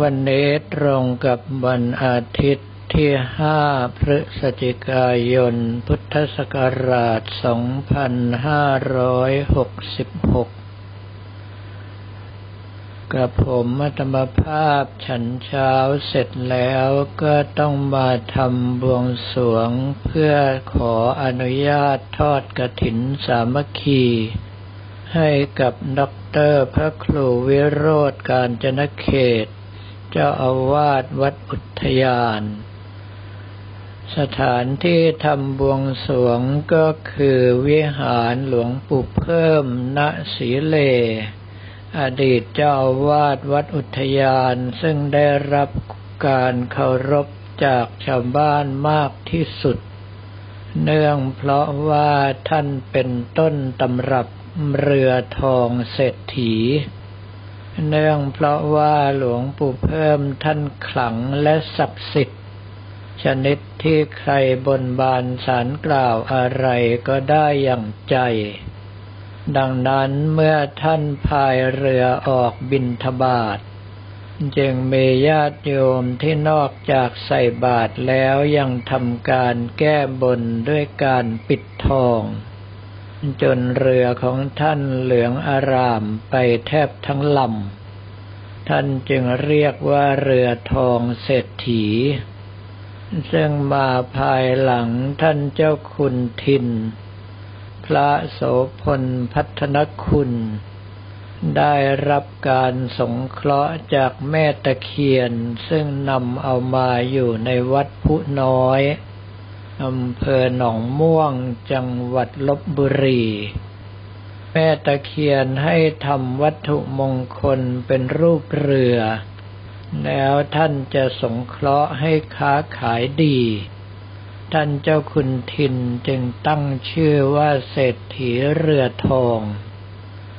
วันนี้ตรงกับวันอาทิตย์ที่ห้าพฤศจิกายน พุทธศักราช 2566กระผมมัตมภาพฉันเช้าเสร็จแล้วก็ต้องมาทำบวงสวงเพื่อขออนุญาตทอดกระถินสามัคคี ให้กับด็อก เตอร์พระครูวิโรธการจนเขต เจ้าอาวาสวัดอุทยาน สถานที่ทำบวงสรวงก็คือวิหารหลวงปู่เพิ่มณสีเล อดีตเจ้าอาวาสวัดอุทยานซึ่งได้รับการเคารพจากชาวบ้านมากที่สุด เนื่องเพราะว่าท่านเป็นต้นตำรับ เรือทองเศรษฐี เนื่องเพราะว่าหลวงปู่เพิ่มท่านขลังและศักดิ์สิทธิ์ชนิดที่ใครบนบานสารกล่าวอะไรก็ได้อย่างใจ ดังนั้นเมื่อท่านพายเรือออกบินทบาทจึงมีญาติโยมที่นอกจากใส่บาตรแล้วยังทำการแก้บนด้วยการปิดทอง จนเรือของท่านเหลืองอารามไปแทบทั้งลำ ท่านจึงเรียกว่าเรือทองเศรษฐี ซึ่งมาภายหลังท่านเจ้าคุณทิน พระโสพลพัฒนคุณ ได้รับการสงเคราะห์จากแม่ตะเคียนซึ่งนำเอามาอยู่ในวัดพุน้อย อำเภอหนองม่วงจังหวัดลบบุรี แม่ตะเคียนให้ทำวัตถุมงคลเป็นรูปเรือ แล้วท่านจะสงเคราะห์ให้ค้าขายดี ท่านเจ้าคุณทินจึงตั้งชื่อว่าเศรษฐีเรือทอง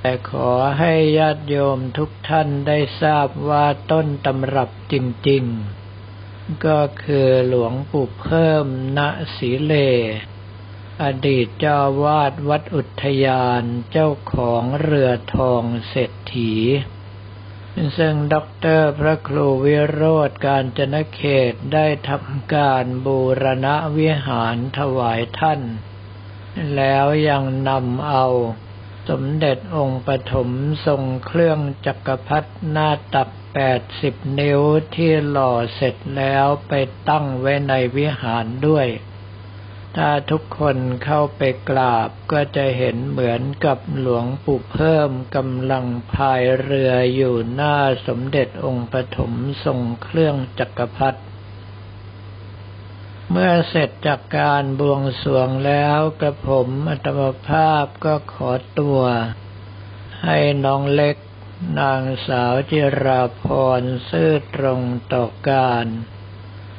แต่ขอให้ญาติโยมทุกท่านได้ทราบว่าต้นตำรับจริง ๆ ก็คือหลวงปู่เพิ่มณสีเล อดีตเจ้าวาดวัดอุทยานเจ้าของเรือทองเศรษฐี ซึ่งด็อกเตอร์พระครูวิโรธการจนเขตได้ทำการบูรณะวิหารถวายท่าน แล้วยังนำเอาสมเด็จองค์ปฐมทรงเครื่องจักรพรรดิหน้าตัก แปดสิบนิ้วที่หล่อเสร็จแล้วไปตั้งไว้ในวิหารด้วย ถ้าทุกคนเข้าไปกราบก็จะเห็นเหมือนกับหลวงปู่เพิ่มกำลังพายเรืออยู่หน้าสมเด็จองค์ปฐมทรงเครื่องจักรพรรดิเมื่อเสร็จจากการบวงสรวงแล้วกระผมอัตมภาพก็ขอตัว ให้น้องเล็ก นางสาวจิราพรซื่อตรงต่อการ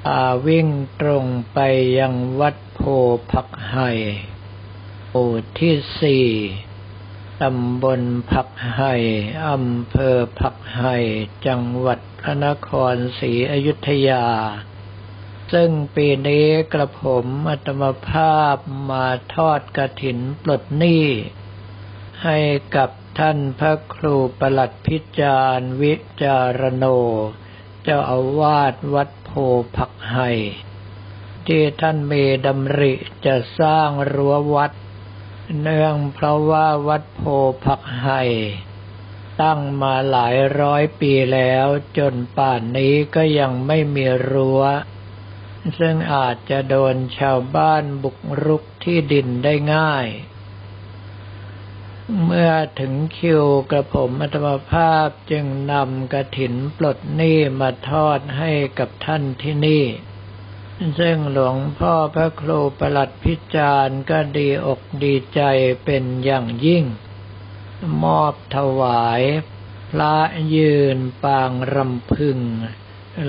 อาวิ่งตรงไปยังวัดโพผักไห่หมู่ที่สี่ตำบลผักไห่อำเภอผักไห่จังหวัดพระนครศรีอยุธยา ซึ่งปีนี้กระผมอัตมภาพมาทอดกระถินปลดหนี้ให้กับ ท่านพระครูประหลัดพิจารณวิจารโน เจ้าอาวาสวัดโพผักไห่ที่ท่านมีดำริจะสร้างรั้ววัด เนื่องเพราะว่าวัดโพผักไห่ตั้งมาหลายร้อยปีแล้วจนป่านนี้ก็ยังไม่มีรั้ว ซึ่งอาจจะโดนชาวบ้านบุกรุกที่ดินได้ง่าย เมื่อถึงคิวกระผมอัตมภาพจึงนำกระถินปลดหนี้มาทอดให้กับท่านที่นี่ ซึ่งหลวงพ่อพระครูประหลัดพิจารณ์ก็ดีอกดีใจเป็นอย่างยิ่ง มอบถวายพระยืนปางรำพึง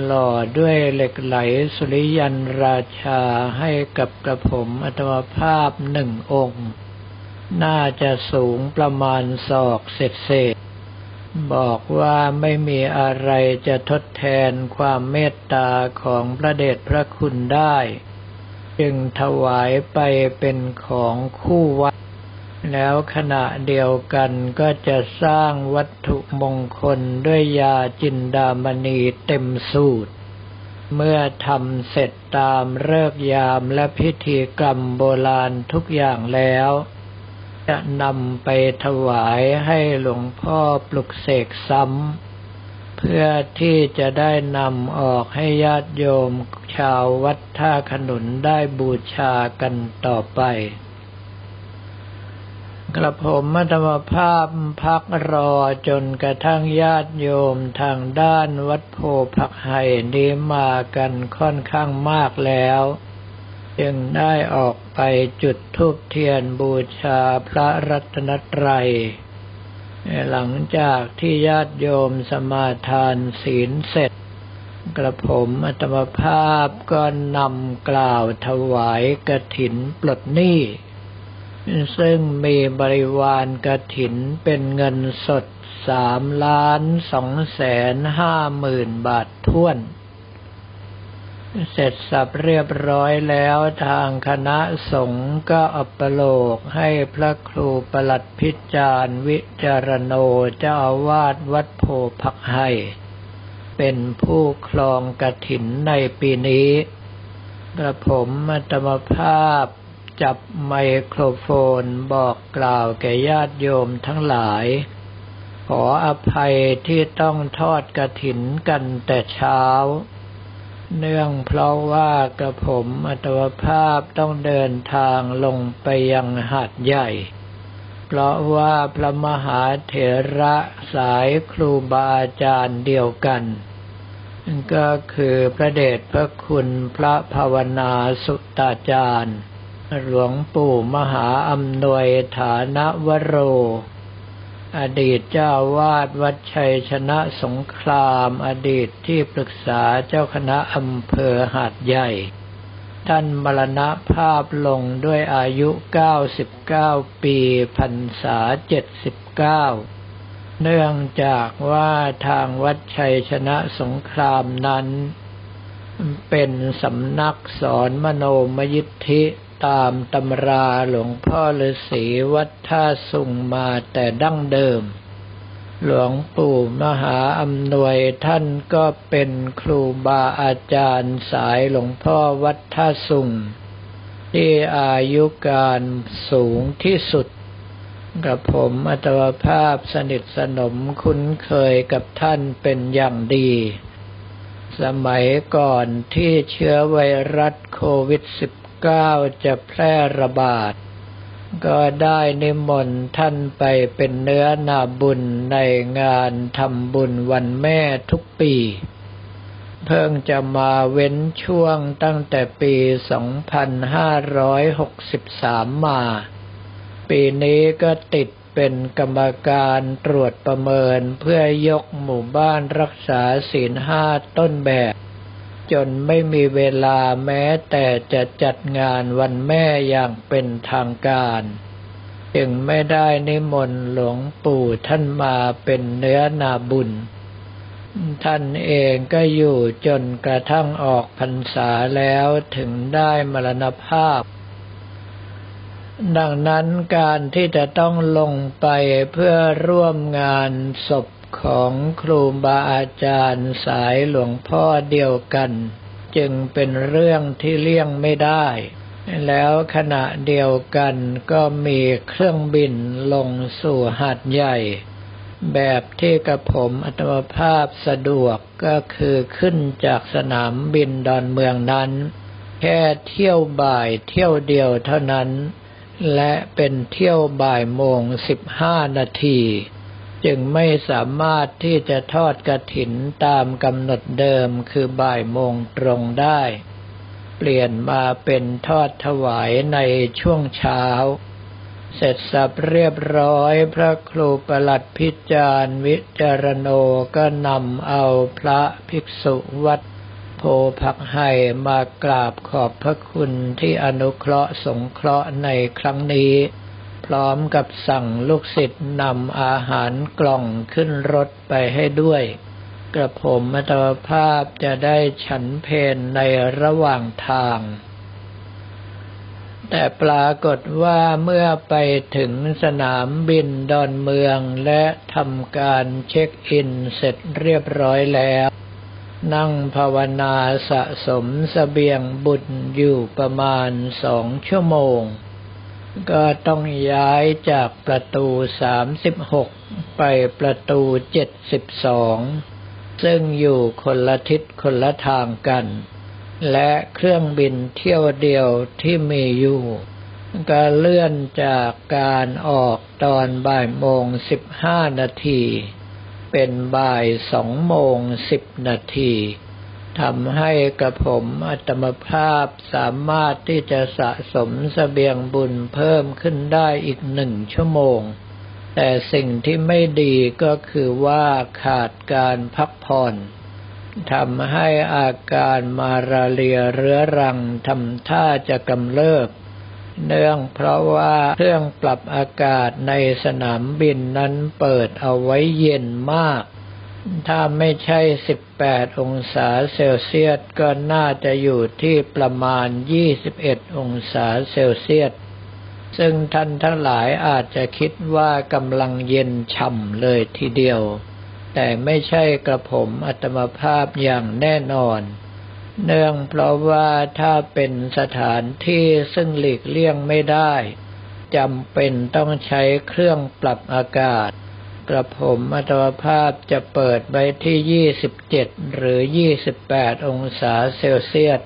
หล่อด้วยเหล็กไหลสุริยันราชาให้กับกระผมอัตมภาพหนึ่งองค์ น่าจะสูงประมาณศอกเศษเศษ บอกว่าไม่มีอะไรจะทดแทนความเมตตาของพระเดชพระคุณได้ จึงถวายไปเป็นของคู่วัด แล้วขณะเดียวกันก็จะสร้างวัตถุมงคลด้วยยาจินดามณีเต็มสูตรเมื่อทำเสร็จตามเลิกยามและพิธีกรรมโบราณทุกอย่างแล้ว จะนำไปถวายให้หลวงพ่อปลุกเสกซ้ำ เพื่อที่จะได้นำออกให้ญาติโยมชาววัดท่าขนุนได้บูชากันต่อไป กระผมมัธรรมภาพพักรอจนกระทั่งญาติโยมทางด้านวัดโพผักไห่นี้มากันค่อนข้างมากแล้ว จึงได้ออก ไปจุดธูปเทียนบูชาพระรัตนตรัย หลังจากที่ญาติโยมสมาทานศีลเสร็จ กระผมอัตมภาพก็นำกล่าวถวายกระถินปลดหนี้ ซึ่งมีบริวารกระถินเป็นเงินสดสามล้านสองแสนห้าหมื่นบาทท้วน เสร็จสับเรียบร้อยแล้วทางคณะสงฆ์ก็อัปโลกให้พระครูประหลัดพิจารวิจารโนเจ้าอาวาสวัดโพภักไห้เป็นผู้คลองกระถินในปีนี้กระผมมัตมภาพจับไมโครโฟนบอกกล่าวแก่ญาติโยมทั้งหลาย ขออภัยที่ต้องทอดกระถินกันแต่เช้า เนื่องเพราะว่ากระผมอัตวภาพต้องเดินทางลงไปยังหาดใหญ่ เพราะว่าพระมหาเถระสายครูบาอาจารย์เดียวกัน ก็คือพระเดชพระคุณพระภาวนาสุตาจารย์ หลวงปู่มหาอำนวยฐานวโร อดีตเจ้าวาดวัดชัยชนะสงคราม อดีตที่ปรึกษาเจ้าคณะอำเภอหาดใหญ่ ท่านมรณภาพลงด้วยอายุ 99 ปีพรรษา 79 เนื่องจากว่าทางวัดชัยชนะสงครามนั้น เป็นสำนักสอนมโนมยิทธิ ตามตำราหลวงพ่อฤาษีวัดท่าสุงมาแต่ดั้งเดิม หลวงปู่มหาอำนวยท่านก็เป็นครูบาอาจารย์สายหลวงพ่อวัดท่าสุงที่อายุการสูงที่สุด กับผมอัตวภาพสนิทสนมคุ้นเคยกับท่านเป็นอย่างดี สมัยก่อนที่เชื้อไวรัสโควิด -19 19 จะแพร่ระบาด ก็ได้นิมนต์ท่านไปเป็นเนื้อนาบุญในงานทำบุญวันแม่ทุกปี เพิ่งจะมาเว้นช่วงตั้งแต่ปี 2563 มา ปีนี้ก็ติดเป็นกรรมการตรวจประเมินเพื่อยกหมู่บ้านรักษาศีลห้าต้นแบบ จนไม่มีเวลาแม้แต่จะจัดงานวันแม่อย่างเป็นทางการ จึงไม่ได้นิมนต์หลวงปู่ท่านมาเป็นเนื้อนาบุญ ท่านเองก็อยู่จนกระทั่งออกพรรษาแล้วถึงได้มรณภาพดังนั้นการที่จะต้องลงไปเพื่อร่วมงานศพ ของครูบาอาจารย์สายหลวงพ่อเดียวกัน จึงเป็นเรื่องที่เลี่ยงไม่ได้ แล้วขณะเดียวกันก็มีเครื่องบินลงสู่หาดใหญ่ แบบที่กระผมอัตมภาพสะดวกก็คือขึ้นจากสนามบินดอนเมืองนั้น แค่เที่ยวบ่ายเที่ยวเดียวเท่านั้น และเป็นเที่ยวบ่ายโมงสิบห้านาที จึงไม่สามารถที่จะทอดกระถินตามกำหนดเดิมคือบ่ายโมงตรงได้ เปลี่ยนมาเป็นทอดถวายในช่วงเช้า เสร็จสับเรียบร้อยพระครูประหลัดพิจารณวิจารโนก็นำเอาพระภิกษุวัดโพผักไห่มากราบขอบพระคุณที่อนุเคราะห์สงเคราะห์ในครั้งนี้ พร้อมกับสั่งลูกศิษย์นำอาหารกล่องขึ้นรถไปให้ด้วย กระผมมัตภาพจะได้ฉันเพนในระหว่างทาง แต่ปรากฏว่าเมื่อไปถึงสนามบินดอนเมืองและทำการเช็คอินเสร็จเรียบร้อยแล้ว นั่งภาวนาสะสมสเสบียงบุญอยู่ประมาณสองชั่วโมง ก็ต้องย้ายจากประตู 36 ไปประตู 72 ซึ่งอยู่คนละทิศคนละทางกัน และเครื่องบินเที่ยวเดียวที่มีอยู่ ก็เลื่อนจากการออกตอนบ่ายโมงสิบห้านาที เป็นบ่ายสองโมงสิบนาที ทำให้กระผมอัตมภาพสามารถที่จะสะสมสเสบียงบุญเพิ่มขึ้นได้อีกหนึ่งชั่วโมง แต่สิ่งที่ไม่ดีก็คือว่าขาดการพักผ่อนทำให้อาการมาราเรียเรื้อรังทำท่าจะกำเริบ เนื่องเพราะว่าเครื่องปรับอากาศในสนามบินนั้นเปิดเอาไว้เย็นมาก ถ้าไม่ใช่ 18 องศาเซลเซียสก็น่าจะอยู่ที่ประมาณ 21 องศาเซลเซียส ซึ่งท่านทั้งหลายอาจจะคิดว่ากำลังเย็นฉ่ำเลยทีเดียว แต่ไม่ใช่กระผมอัตมภาพอย่างแน่นอน เนื่องเพราะว่าถ้าเป็นสถานที่ซึ่งหลีกเลี่ยงไม่ได้จำเป็นต้องใช้เครื่องปรับอากาศ กระผมอัตมภาพจะเปิดไว้ที่ 27 หรือ 28 องศาเซลเซียส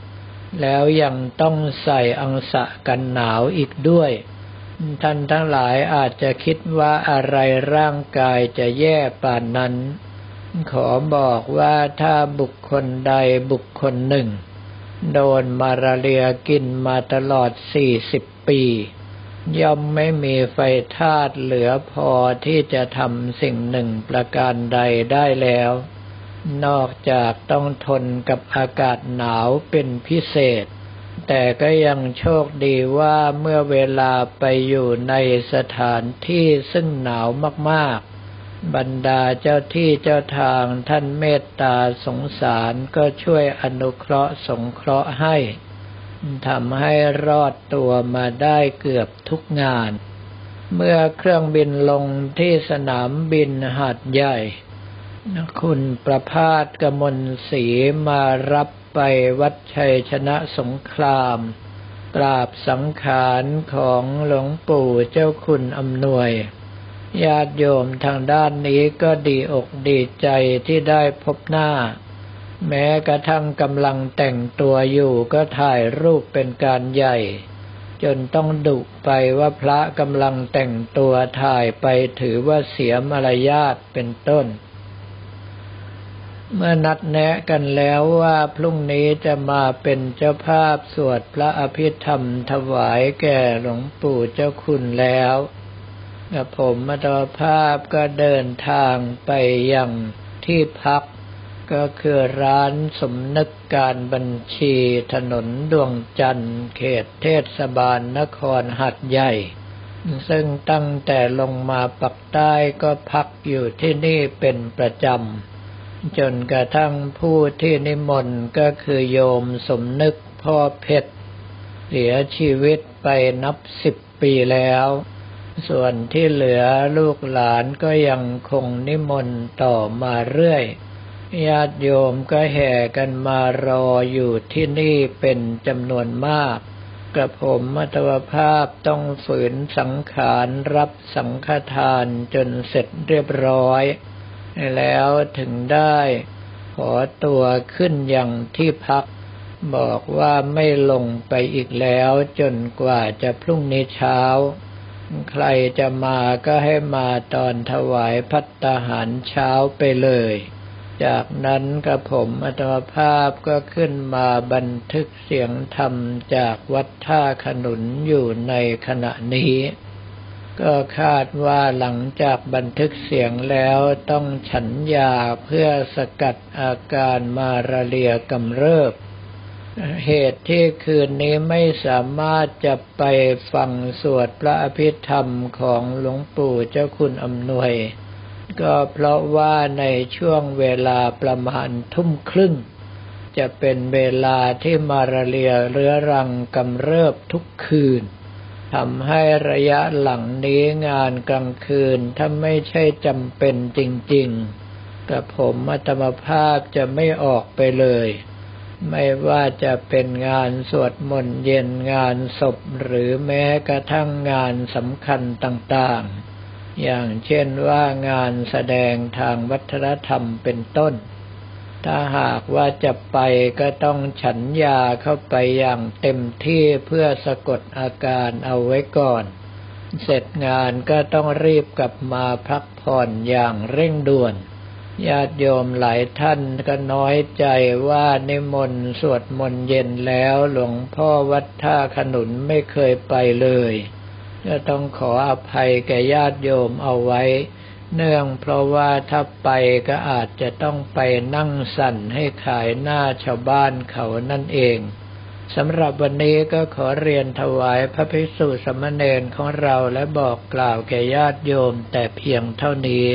แล้วยังต้องใส่อังสะกันหนาวอีกด้วย ท่านทั้งหลายอาจจะคิดว่าอะไรร่างกายจะแย่ป่านนั้น ขอบอกว่าถ้าบุคคลใดบุคคลหนึ่ง โดนมาลาเรียกินมาตลอดสี่สิบปี ย่อมไม่มีไฟธาตุเหลือพอที่จะทำสิ่งหนึ่งประการใดได้แล้ว นอกจากต้องทนกับอากาศหนาวเป็นพิเศษ แต่ก็ยังโชคดีว่าเมื่อเวลาไปอยู่ในสถานที่ซึ่งหนาวมากๆ บรรดาเจ้าที่เจ้าทางท่านเมตตาสงสารก็ช่วยอนุเคราะห์สงเคราะห์ให้ ทำให้รอดตัวมาได้เกือบทุกงาน เมื่อเครื่องบินลงที่สนามบินหาดใหญ่ คุณประพาสกมลศรีมารับไปวัดชัยชนะสงครามกราบสังขารของหลวงปู่เจ้าคุณอำนวย ญาติโยมทางด้านนี้ก็ดีอกดีใจที่ได้พบหน้า แม้กระทั่งกำลังแต่งตัวอยู่ก็ถ่ายรูปเป็นการใหญ่ จนต้องดุไปว่าพระกำลังแต่งตัวถ่ายไปถือว่าเสียมารยาทเป็นต้น เมื่อนัดแนะกันแล้วว่าพรุ่งนี้จะมาเป็นเจ้าภาพสวดพระอภิธรรมถวายแก่หลวงปู่เจ้าคุณแล้วกับผมมัตภาพก็เดินทางไปยังที่พัก ก็คือร้านสมนึกการบัญชีถนนดวงจันทร์เขตเทศบาลนครหัดใหญ่ ซึ่งตั้งแต่ลงมาปักใต้ก็พักอยู่ที่นี่เป็นประจำ จนกระทั่งผู้ที่นิมนต์ก็คือโยมสมนึกพ่อเพชร เสียชีวิตไปนับสิบปีแล้วส่วนที่เหลือลูกหลานก็ยังคงนิมนต์ต่อมาเรื่อย ญาติโยมก็แห่กันมารออยู่ที่นี่เป็นจำนวนมาก กระผมมัตวภาพต้องฝืนสังขารรับสังฆทานจนเสร็จเรียบร้อย แล้วถึงได้ขอตัวขึ้นยังที่พัก บอกว่าไม่ลงไปอีกแล้วจนกว่าจะพรุ่งนี้เช้า ใครจะมาก็ให้มาตอนถวายพัตตาหารเช้าไปเลย จากนั้นกระผมอัตมภาพก็ขึ้นมาบันทึกเสียงธรรมจากวัดท่าขนุนอยู่ในขณะนี้ ก็คาดว่าหลังจากบันทึกเสียงแล้วต้องฉันยาเพื่อสกัดอาการมาราเรียกำเริบ เหตุที่คืนนี้ไม่สามารถจะไปฟังสวดพระอภิธรรมของหลวงปู่เจ้าคุณอำนวย ก็เพราะว่าในช่วงเวลาประมาณทุ่มครึ่ง จะเป็นเวลาที่มาราเรียเรื้อรังกำเริบทุกคืนทำให้ระยะหลังนี้งานกลางคืนถ้าไม่ใช่จำเป็นจริงๆกับผมอัตมภาพจะไม่ออกไปเลย ไม่ว่าจะเป็นงานสวดมนต์เย็นงานศพหรือแม้กระทั่งงานสำคัญต่างๆ อย่างเช่นว่างานแสดงทางวัฒนธรรมเป็นต้น ถ้าหากว่าจะไปก็ต้องฉันยาเข้าไปอย่างเต็มที่เพื่อสะกดอาการเอาไว้ก่อน เสร็จงานก็ต้องรีบกลับมาพักผ่อนอย่างเร่งด่วน ญาติโยมหลายท่านก็น้อยใจว่านิมนต์สวดมนต์เย็นแล้วหลวงพ่อวัดท่าขนุนไม่เคยไปเลย ก็ต้องขออภัยแก่ญาติโยมเอาไว้ เนื่องเพราะว่าถ้าไปก็อาจจะต้องไปนั่งสั่นให้ขายหน้าชาวบ้านเขานั่นเองสำหรับวันนี้ก็ขอเรียนถวายพระภิกษุสมณเณรของเราและบอกกล่าวแก่ญาติโยมแต่เพียงเท่านี้